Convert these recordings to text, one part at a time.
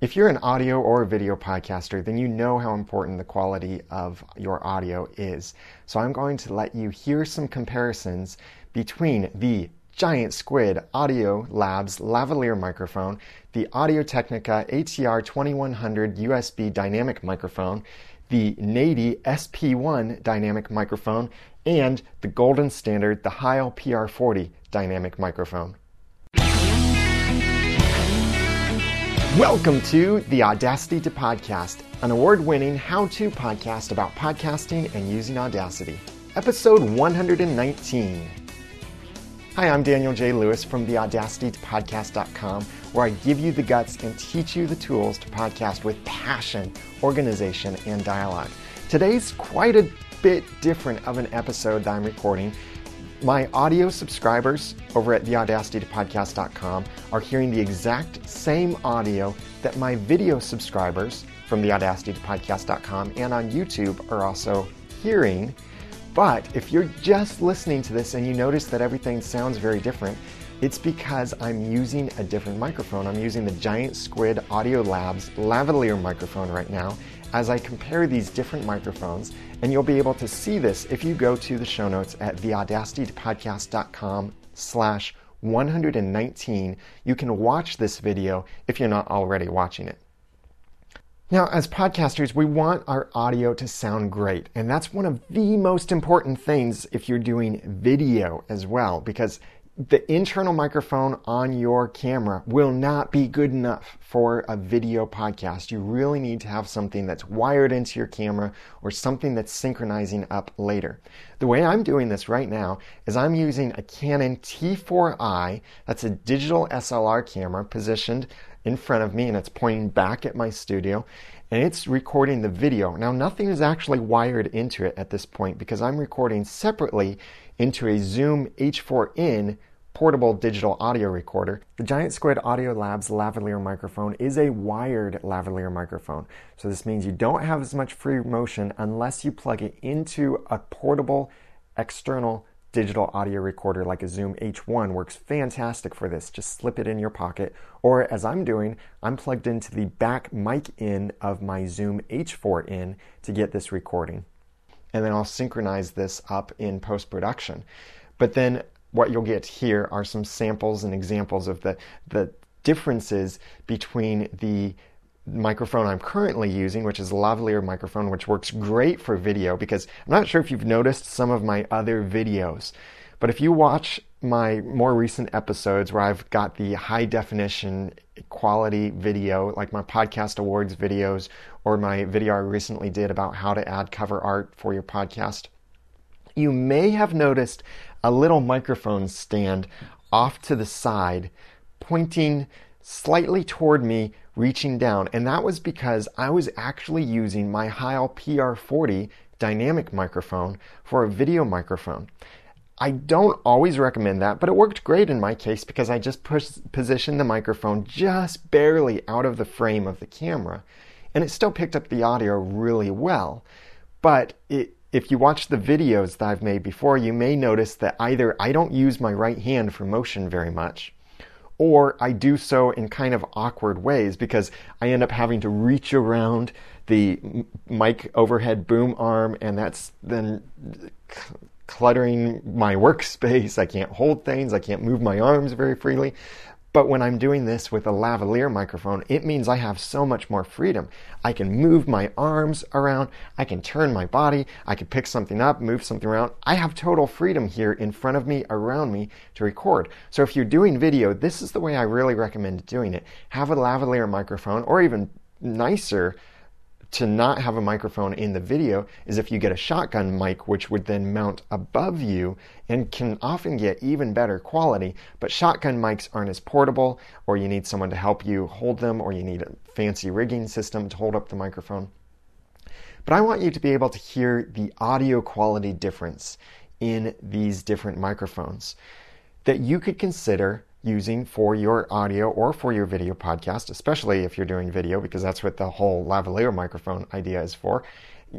If you're an audio or video podcaster, then you know how important the quality of your audio is. So I'm going to let you hear some comparisons between the Giant Squid Audio Labs lavalier microphone, the Audio Technica ATR 2100 USB dynamic microphone, the Nady SP1 dynamic microphone, and the golden standard, the Heil PR40 dynamic microphone. Welcome to the Audacity to Podcast, an award winning how to podcast about podcasting and using Audacity, episode 119. Hi, I'm Daniel J. Lewis from the Audacity to Podcast.com, where I give you the guts and teach you the tools to podcast with passion, organization, and dialogue. Today's quite a bit different of an episode that I'm recording my audio subscribers over at theaudacitypodcast.com are hearing the exact same audio that my video subscribers from theaudacitypodcast.com and on YouTube are also hearing. But if you're just listening to this and you notice that everything sounds very different, it's because I'm using a different microphone. I'm using the Giant Squid Audio Labs lavalier microphone right now as I compare these different microphones and you'll be able to see this if you go to the show notes at theaudacitypodcast.com slash 119. You can watch this video if you're not already watching it. Now, as podcasters, we want our audio to sound great, and that's one of the most important things if you're doing video as well, because the internal microphone on your camera will not be good enough for a video podcast. You really need to have something that's wired into your camera or something that's synchronizing up later. The way I'm doing this right now is I'm using a Canon T4i, that's a digital SLR camera positioned in front of me and it's pointing back at my studio and it's recording the video. Now, nothing is actually wired into it at this point because I'm recording separately into a Zoom H4n portable digital audio recorder. The Giant Squid Audio Labs lavalier microphone is a wired lavalier microphone. So this means you don't have as much free motion unless you plug it into a portable external digital audio recorder like a Zoom H1 works fantastic for this. Just slip it in your pocket. Or as I'm doing, I'm plugged into the back mic in of my Zoom H4n to get this recording. And then I'll synchronize this up in post production. But then what you'll get here are some samples and examples of the, the differences between the microphone I'm currently using, which is a lavalier microphone, which works great for video because I'm not sure if you've noticed some of my other videos, but if you watch my more recent episodes where I've got the high definition quality video, like my podcast awards videos or my video I recently did about how to add cover art for your podcast, you may have noticed a little microphone stand off to the side, pointing slightly toward me, reaching down. And that was because I was actually using my Heil PR40 dynamic microphone for a video microphone. I don't always recommend that, but it worked great in my case because I just pushed, positioned the microphone just barely out of the frame of the camera, and it still picked up the audio really well. But it if you watch the videos that I've made before, you may notice that either I don't use my right hand for motion very much, or I do so in kind of awkward ways because I end up having to reach around the mic overhead boom arm, and that's then cluttering my workspace. I can't hold things, I can't move my arms very freely. But when I'm doing this with a lavalier microphone, it means I have so much more freedom. I can move my arms around, I can turn my body, I can pick something up, move something around. I have total freedom here in front of me, around me to record. So if you're doing video, this is the way I really recommend doing it. Have a lavalier microphone or even nicer to not have a microphone in the video is if you get a shotgun mic, which would then mount above you and can often get even better quality. But shotgun mics aren't as portable, or you need someone to help you hold them, or you need a fancy rigging system to hold up the microphone. But I want you to be able to hear the audio quality difference in these different microphones that you could consider using for your audio or for your video podcast, especially if you're doing video, because that's what the whole lavalier microphone idea is for.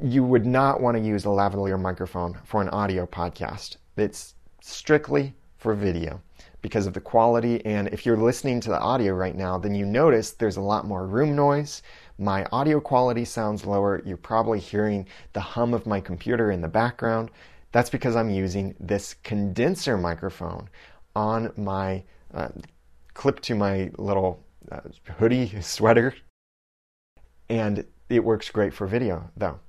You would not want to use a lavalier microphone for an audio podcast. It's strictly for video because of the quality. And if you're listening to the audio right now, then you notice there's a lot more room noise. My audio quality sounds lower. You're probably hearing the hum of my computer in the background. That's because I'm using this condenser microphone on my uh, clip to my little uh, hoodie sweater. And it works great for video, though.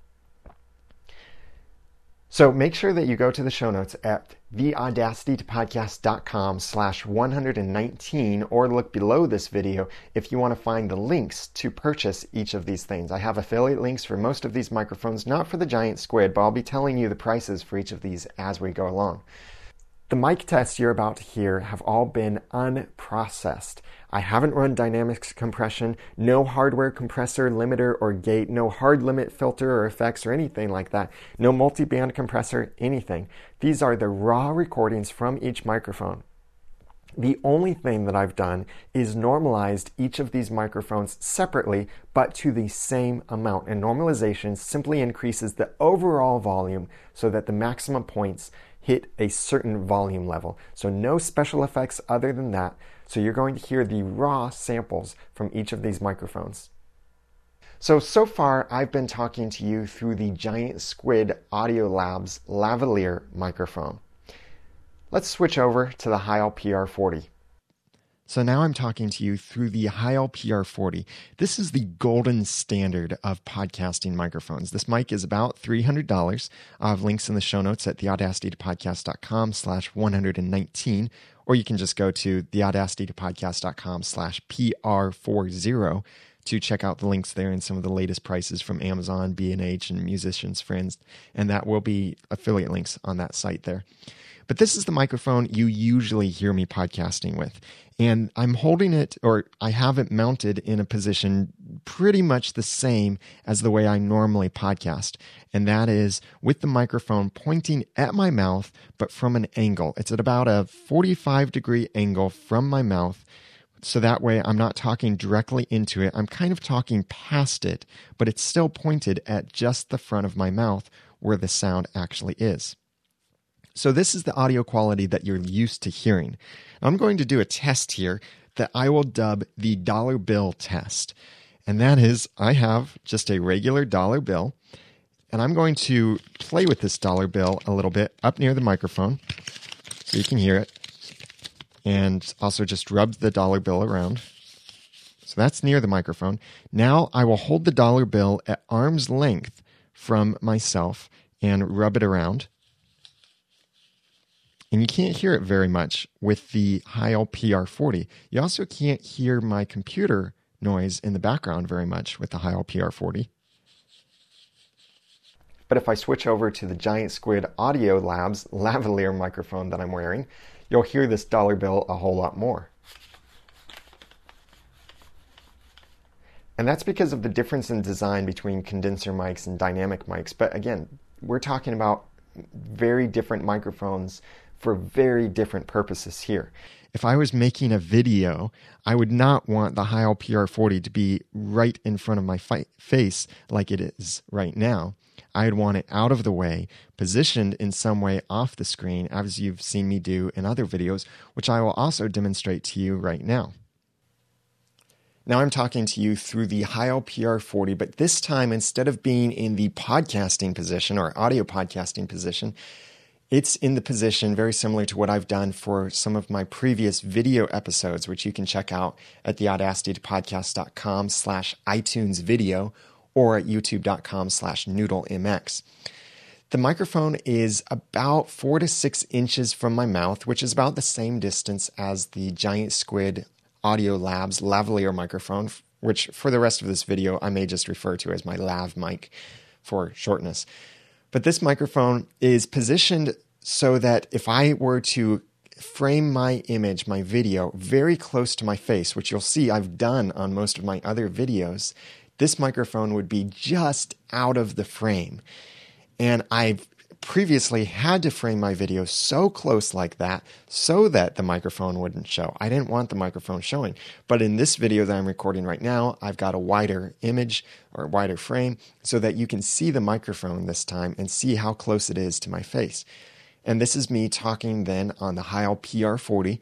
So make sure that you go to the show notes at theaudacitytopodcast.com slash 119 or look below this video if you want to find the links to purchase each of these things. I have affiliate links for most of these microphones, not for the giant squid, but I'll be telling you the prices for each of these as we go along. The mic tests you're about to hear have all been unprocessed. I haven't run dynamics compression, no hardware compressor, limiter, or gate, no hard limit filter or effects or anything like that, no multi-band compressor, anything. These are the raw recordings from each microphone. The only thing that I've done is normalized each of these microphones separately, but to the same amount. And normalization simply increases the overall volume so that the maximum points hit a certain volume level. So no special effects other than that. So you're going to hear the raw samples from each of these microphones. So, so far I've been talking to you through the Giant Squid Audio Labs lavalier microphone. Let's switch over to the Heil PR40. So now I'm talking to you through the Heil PR40. This is the golden standard of podcasting microphones. This mic is about $300. I have links in the show notes at theaudacitytopodcast.com slash 119, or you can just go to theaudacitytopodcast.com slash PR40 to check out the links there and some of the latest prices from Amazon, B&H, and Musicians Friends. And that will be affiliate links on that site there. But this is the microphone you usually hear me podcasting with. And I'm holding it, or I have it mounted in a position pretty much the same as the way I normally podcast. And that is with the microphone pointing at my mouth, but from an angle. It's at about a 45 degree angle from my mouth. So that way I'm not talking directly into it. I'm kind of talking past it, but it's still pointed at just the front of my mouth where the sound actually is. So this is the audio quality that you're used to hearing. I'm going to do a test here that I will dub the dollar bill test. And that is, I have just a regular dollar bill, and I'm going to play with this dollar bill a little bit up near the microphone so you can hear it. And also just rub the dollar bill around. So that's near the microphone. Now I will hold the dollar bill at arm's length from myself and rub it around and you can't hear it very much with the Heil PR40. You also can't hear my computer noise in the background very much with the Heil PR40. But if I switch over to the Giant Squid Audio Labs lavalier microphone that I'm wearing, you'll hear this dollar bill a whole lot more. And that's because of the difference in design between condenser mics and dynamic mics. But again, we're talking about very different microphones for very different purposes here. If I was making a video, I would not want the Heil PR40 to be right in front of my fi- face like it is right now. I'd want it out of the way, positioned in some way off the screen, as you've seen me do in other videos, which I will also demonstrate to you right now. Now I'm talking to you through the Heil PR40, but this time instead of being in the podcasting position or audio podcasting position, it's in the position very similar to what I've done for some of my previous video episodes, which you can check out at theaudacitypodcast.com slash iTunes video or at youtube.com slash noodlemx. The microphone is about four to six inches from my mouth, which is about the same distance as the Giant Squid Audio Labs lavalier microphone, which for the rest of this video I may just refer to as my lav mic for shortness. But this microphone is positioned so that if I were to frame my image, my video, very close to my face, which you'll see I've done on most of my other videos, this microphone would be just out of the frame. And I've previously had to frame my video so close like that so that the microphone wouldn't show. I didn't want the microphone showing. But in this video that I'm recording right now, I've got a wider image or wider frame so that you can see the microphone this time and see how close it is to my face. And this is me talking then on the Heil PR40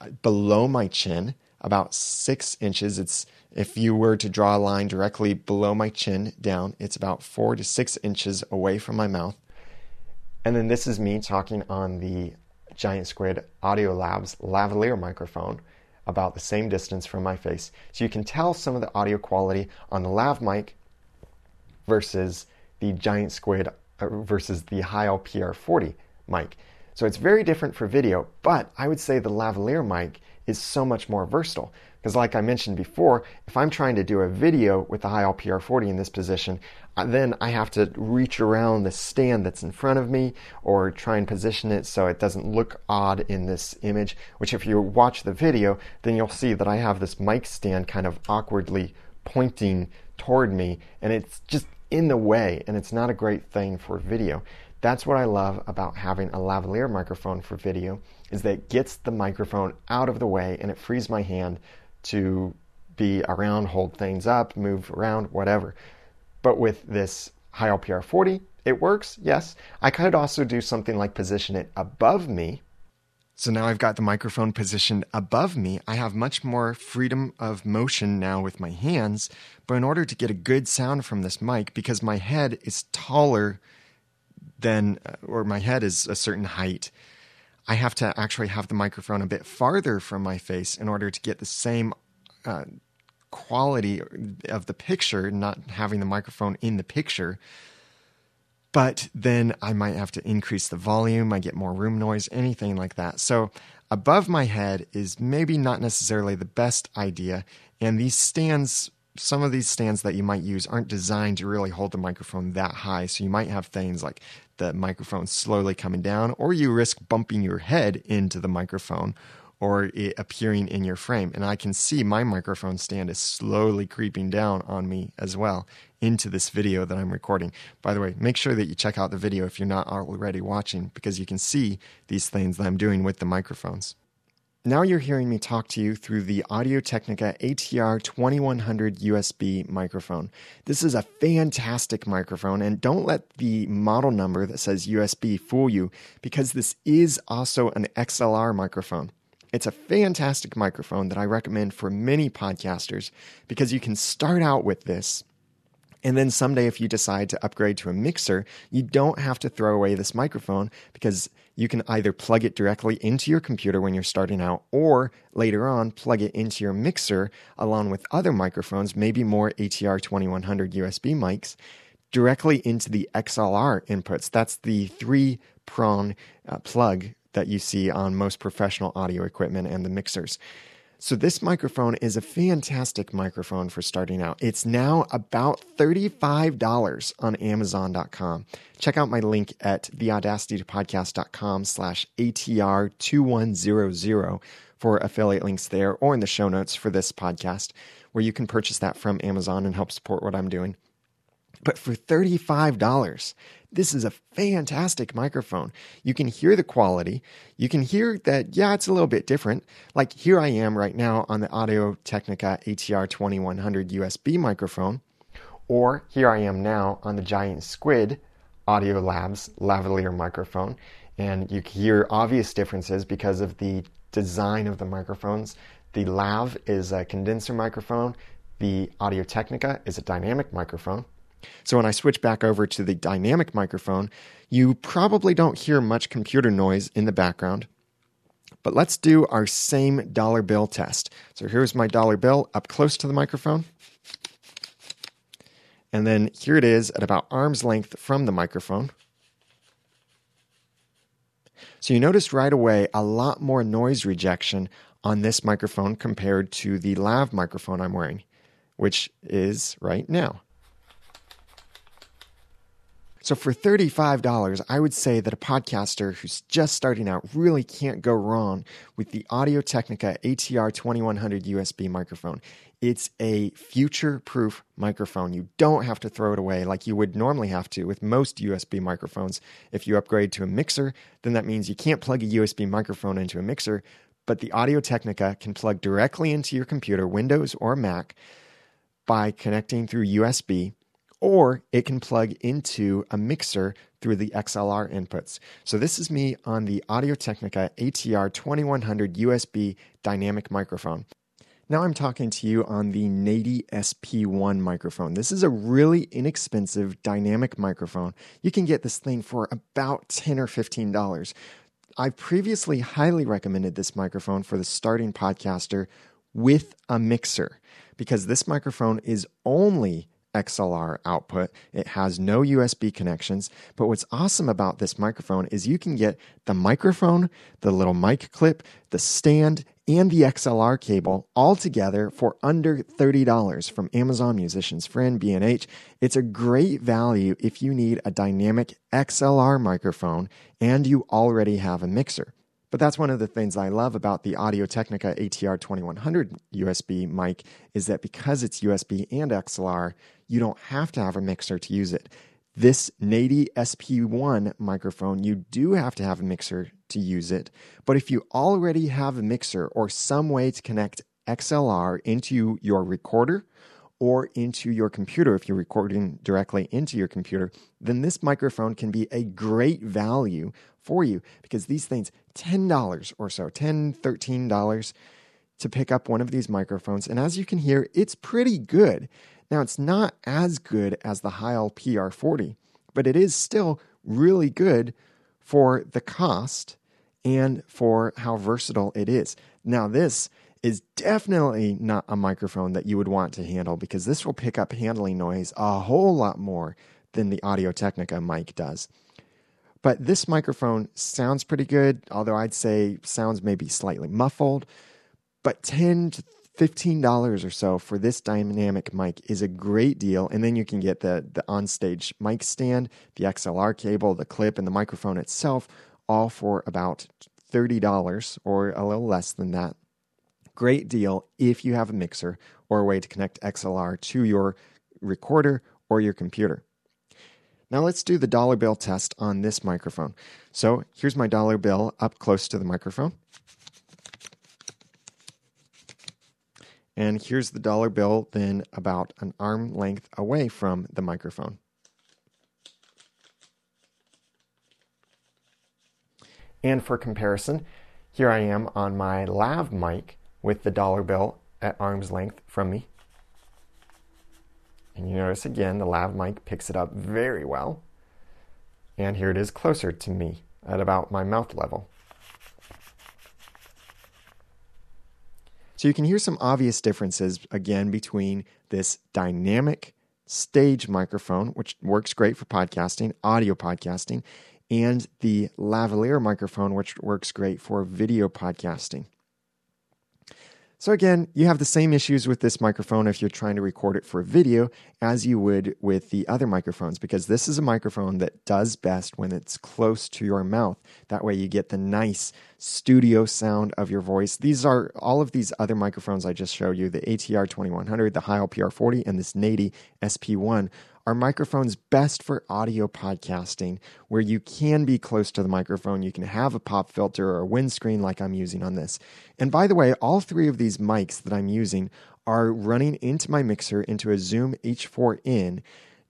uh, below my chin, about six inches. It's if you were to draw a line directly below my chin down, it's about four to six inches away from my mouth. And then this is me talking on the Giant Squid Audio Labs lavalier microphone, about the same distance from my face. So you can tell some of the audio quality on the lav mic versus the Giant Squid uh, versus the Heil PR40 mic. So it's very different for video, but I would say the lavalier mic is so much more versatile. Because, like I mentioned before, if I'm trying to do a video with the Heil PR40 in this position, then I have to reach around the stand that's in front of me or try and position it so it doesn't look odd in this image. Which, if you watch the video, then you'll see that I have this mic stand kind of awkwardly pointing toward me, and it's just in the way, and it's not a great thing for video. That's what I love about having a lavalier microphone for video is that it gets the microphone out of the way and it frees my hand to be around, hold things up, move around, whatever. But with this Heil PR40, it works, yes. I could also do something like position it above me. So now I've got the microphone positioned above me. I have much more freedom of motion now with my hands. But in order to get a good sound from this mic, because my head is taller then, uh, or my head is a certain height, I have to actually have the microphone a bit farther from my face in order to get the same uh, quality of the picture, not having the microphone in the picture. But then I might have to increase the volume, I get more room noise, anything like that. So above my head is maybe not necessarily the best idea. And these stands some of these stands that you might use aren't designed to really hold the microphone that high. So you might have things like the microphone slowly coming down, or you risk bumping your head into the microphone or it appearing in your frame. And I can see my microphone stand is slowly creeping down on me as well into this video that I'm recording. By the way, make sure that you check out the video if you're not already watching because you can see these things that I'm doing with the microphones. Now you're hearing me talk to you through the Audio Technica ATR 2100 USB microphone. This is a fantastic microphone, and don't let the model number that says USB fool you because this is also an XLR microphone. It's a fantastic microphone that I recommend for many podcasters because you can start out with this and then someday, if you decide to upgrade to a mixer, you don't have to throw away this microphone because you can either plug it directly into your computer when you're starting out, or later on, plug it into your mixer along with other microphones, maybe more ATR 2100 USB mics, directly into the XLR inputs. That's the three prong uh, plug that you see on most professional audio equipment and the mixers. So, this microphone is a fantastic microphone for starting out. It's now about $35 on Amazon.com. Check out my link at theaudacitytopodcast.com slash ATR2100 for affiliate links there or in the show notes for this podcast, where you can purchase that from Amazon and help support what I'm doing. But for $35, this is a fantastic microphone. You can hear the quality. You can hear that, yeah, it's a little bit different. Like here I am right now on the Audio Technica ATR 2100 USB microphone, or here I am now on the Giant Squid Audio Labs lavalier microphone. And you hear obvious differences because of the design of the microphones. The Lav is a condenser microphone, the Audio Technica is a dynamic microphone. So when I switch back over to the dynamic microphone, you probably don't hear much computer noise in the background. But let's do our same dollar bill test. So here's my dollar bill up close to the microphone. And then here it is at about arm's length from the microphone. So you notice right away a lot more noise rejection on this microphone compared to the lav microphone I'm wearing, which is right now. So for $35, I would say that a podcaster who's just starting out really can't go wrong with the Audio Technica ATR 2100 USB microphone. It's a future proof microphone. You don't have to throw it away like you would normally have to with most USB microphones. If you upgrade to a mixer, then that means you can't plug a USB microphone into a mixer, but the Audio Technica can plug directly into your computer, Windows or Mac, by connecting through USB or it can plug into a mixer through the XLR inputs. So this is me on the Audio Technica ATR 2100 USB dynamic microphone. Now I'm talking to you on the Nady SP1 microphone. This is a really inexpensive dynamic microphone. You can get this thing for about 10 or $15. I've previously highly recommended this microphone for the starting podcaster with a mixer because this microphone is only XLR output. It has no USB connections. But what's awesome about this microphone is you can get the microphone, the little mic clip, the stand, and the XLR cable all together for under $30 from Amazon Musician's Friend B&H. It's a great value if you need a dynamic XLR microphone and you already have a mixer. But that's one of the things I love about the Audio Technica ATR 2100 USB mic is that because it's USB and XLR, you don't have to have a mixer to use it. This Nady SP1 microphone, you do have to have a mixer to use it. But if you already have a mixer or some way to connect XLR into your recorder or into your computer, if you're recording directly into your computer, then this microphone can be a great value for you because these things, $10 or so, $10, $13 to pick up one of these microphones. And as you can hear, it's pretty good. Now, it's not as good as the Heil PR40, but it is still really good for the cost and for how versatile it is. Now, this is definitely not a microphone that you would want to handle because this will pick up handling noise a whole lot more than the Audio Technica mic does. But this microphone sounds pretty good, although I'd say sounds maybe slightly muffled. But 10 to $15 or so for this dynamic mic is a great deal. And then you can get the, the onstage mic stand, the XLR cable, the clip, and the microphone itself, all for about $30 or a little less than that. Great deal if you have a mixer or a way to connect XLR to your recorder or your computer. Now let's do the dollar bill test on this microphone. So here's my dollar bill up close to the microphone. And here's the dollar bill then about an arm length away from the microphone. And for comparison, here I am on my lav mic with the dollar bill at arm's length from me. And you notice again, the lav mic picks it up very well. And here it is closer to me at about my mouth level. So you can hear some obvious differences again between this dynamic stage microphone, which works great for podcasting, audio podcasting, and the lavalier microphone, which works great for video podcasting. So, again, you have the same issues with this microphone if you're trying to record it for a video as you would with the other microphones, because this is a microphone that does best when it's close to your mouth. That way, you get the nice studio sound of your voice. These are all of these other microphones I just showed you the ATR 2100, the Heil PR40, and this Nady SP1 are microphones best for audio podcasting where you can be close to the microphone. You can have a pop filter or a windscreen like I'm using on this. And by the way, all three of these mics that I'm using are running into my mixer into a Zoom H4n.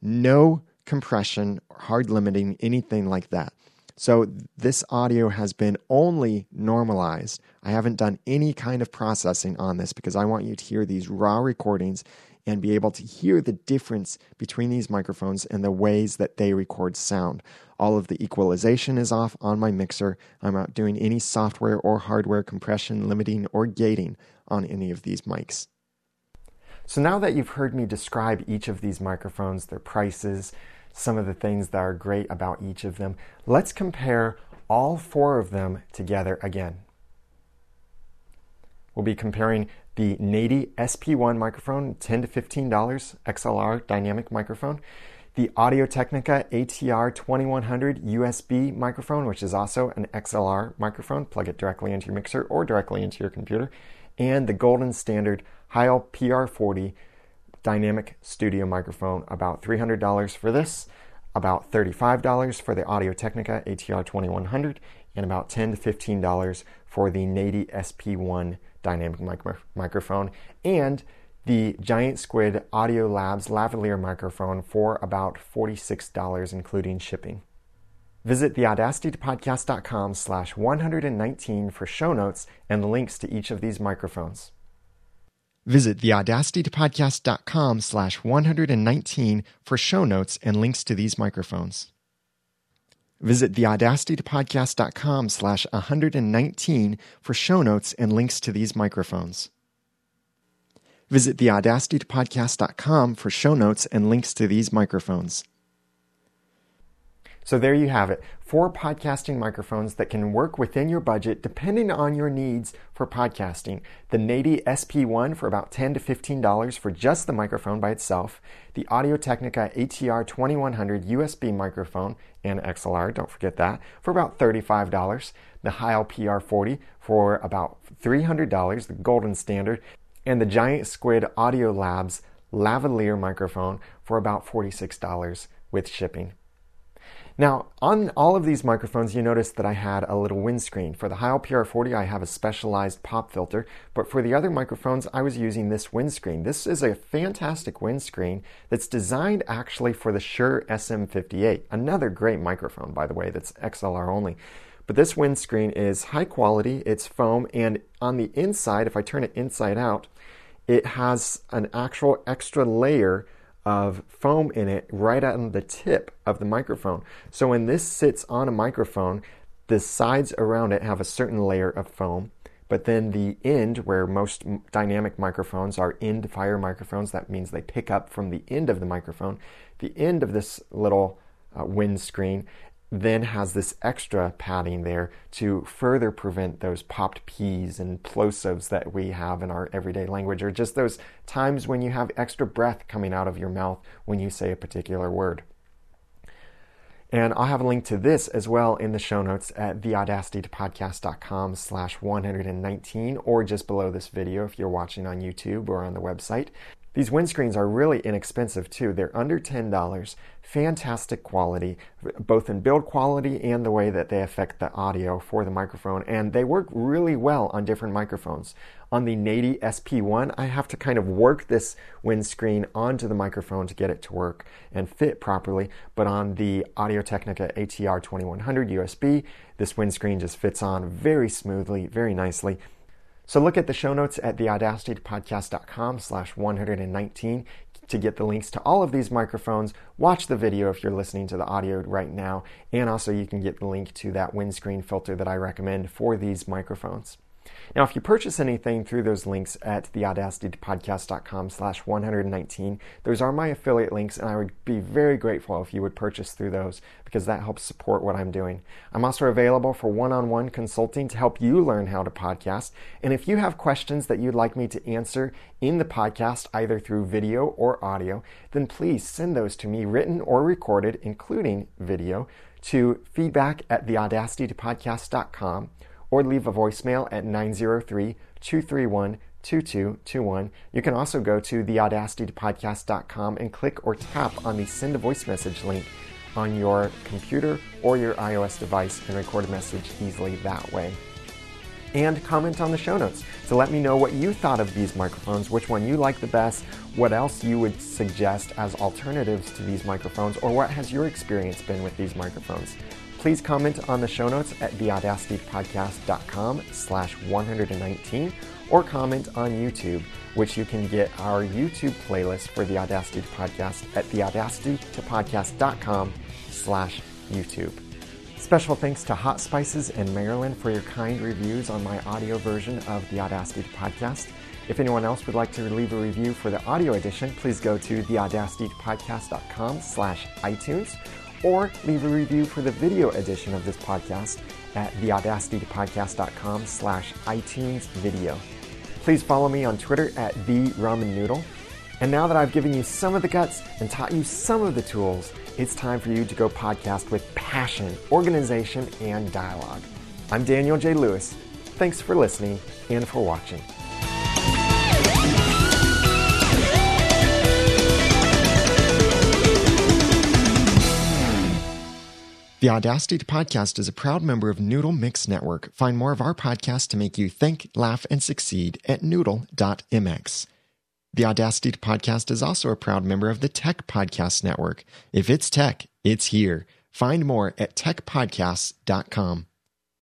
No compression, hard limiting, anything like that. So this audio has been only normalized. I haven't done any kind of processing on this because I want you to hear these raw recordings and be able to hear the difference between these microphones and the ways that they record sound. All of the equalization is off on my mixer. I'm not doing any software or hardware compression, limiting, or gating on any of these mics. So now that you've heard me describe each of these microphones, their prices, some of the things that are great about each of them, let's compare all four of them together again. We'll be comparing the Nady SP1 microphone, 10 to $15 XLR dynamic microphone, the Audio Technica ATR 2100 USB microphone, which is also an XLR microphone, plug it directly into your mixer or directly into your computer, and the Golden Standard Heil PR40 dynamic studio microphone, about $300 for this, about $35 for the Audio Technica ATR 2100, and about 10 to $15 for the Nady SP1 dynamic mic- microphone, and the Giant Squid Audio Labs lavalier microphone for about $46, including shipping. Visit theaudacitytopodcast.com slash 119 for show notes and links to each of these microphones. Visit theaudacitytopodcast.com slash 119 for show notes and links to these microphones. Visit theaudacitytopodcast.com slash 119 for show notes and links to these microphones. Visit theaudacitytopodcast.com for show notes and links to these microphones. So there you have it. Four podcasting microphones that can work within your budget depending on your needs for podcasting. The Nady SP1 for about 10 to $15 for just the microphone by itself. The Audio Technica ATR 2100 USB microphone and XLR, don't forget that, for about $35. The Heil PR40 for about $300, the golden standard. And the Giant Squid Audio Labs lavalier microphone for about $46 with shipping. Now, on all of these microphones, you notice that I had a little windscreen. For the Heil PR40, I have a specialized pop filter, but for the other microphones, I was using this windscreen. This is a fantastic windscreen that's designed actually for the Shure SM58, another great microphone, by the way, that's XLR only. But this windscreen is high quality, it's foam, and on the inside, if I turn it inside out, it has an actual extra layer of foam in it right on the tip of the microphone. So when this sits on a microphone, the sides around it have a certain layer of foam, but then the end, where most dynamic microphones are end fire microphones, that means they pick up from the end of the microphone. The end of this little uh, windscreen then has this extra padding there to further prevent those popped P's and plosives that we have in our everyday language, or just those times when you have extra breath coming out of your mouth when you say a particular word. And I'll have a link to this as well in the show notes at theaudacitytopodcast.com slash 119 or just below this video if you're watching on YouTube or on the website. These windscreens are really inexpensive too. They're under $10, fantastic quality, both in build quality and the way that they affect the audio for the microphone. And they work really well on different microphones. On the Nady SP1, I have to kind of work this windscreen onto the microphone to get it to work and fit properly. But on the Audio Technica ATR 2100 USB, this windscreen just fits on very smoothly, very nicely. So look at the show notes at theaudacitypodcast.com slash 119 to get the links to all of these microphones. Watch the video if you're listening to the audio right now, and also you can get the link to that windscreen filter that I recommend for these microphones. Now, if you purchase anything through those links at theaudacitypodcast.com slash 119, those are my affiliate links, and I would be very grateful if you would purchase through those because that helps support what I'm doing. I'm also available for one-on-one consulting to help you learn how to podcast. And if you have questions that you'd like me to answer in the podcast, either through video or audio, then please send those to me written or recorded, including video, to feedback at theaudacitypodcast.com or leave a voicemail at 903 231 2221. You can also go to theaudacitypodcast.com and click or tap on the send a voice message link on your computer or your iOS device and record a message easily that way. And comment on the show notes to let me know what you thought of these microphones, which one you like the best, what else you would suggest as alternatives to these microphones, or what has your experience been with these microphones. Please comment on the show notes at theaudacitypodcast.com slash 119 or comment on YouTube, which you can get our YouTube playlist for the Audacity to Podcast at theaudacitytopodcast.com slash YouTube. Special thanks to Hot Spices and Maryland for your kind reviews on my audio version of the Audacity to Podcast. If anyone else would like to leave a review for the audio edition, please go to theaudacitytopodcast.com slash iTunes or leave a review for the video edition of this podcast at theaudacitypodcast.com slash iTunes video. Please follow me on Twitter at the Ramen Noodle. And now that I've given you some of the guts and taught you some of the tools, it's time for you to go podcast with passion, organization, and dialogue. I'm Daniel J. Lewis. Thanks for listening and for watching. The Audacity to Podcast is a proud member of Noodle Mix Network. Find more of our podcasts to make you think, laugh, and succeed at noodle.mx. The Audacity to Podcast is also a proud member of the Tech Podcast Network. If it's tech, it's here. Find more at techpodcasts.com.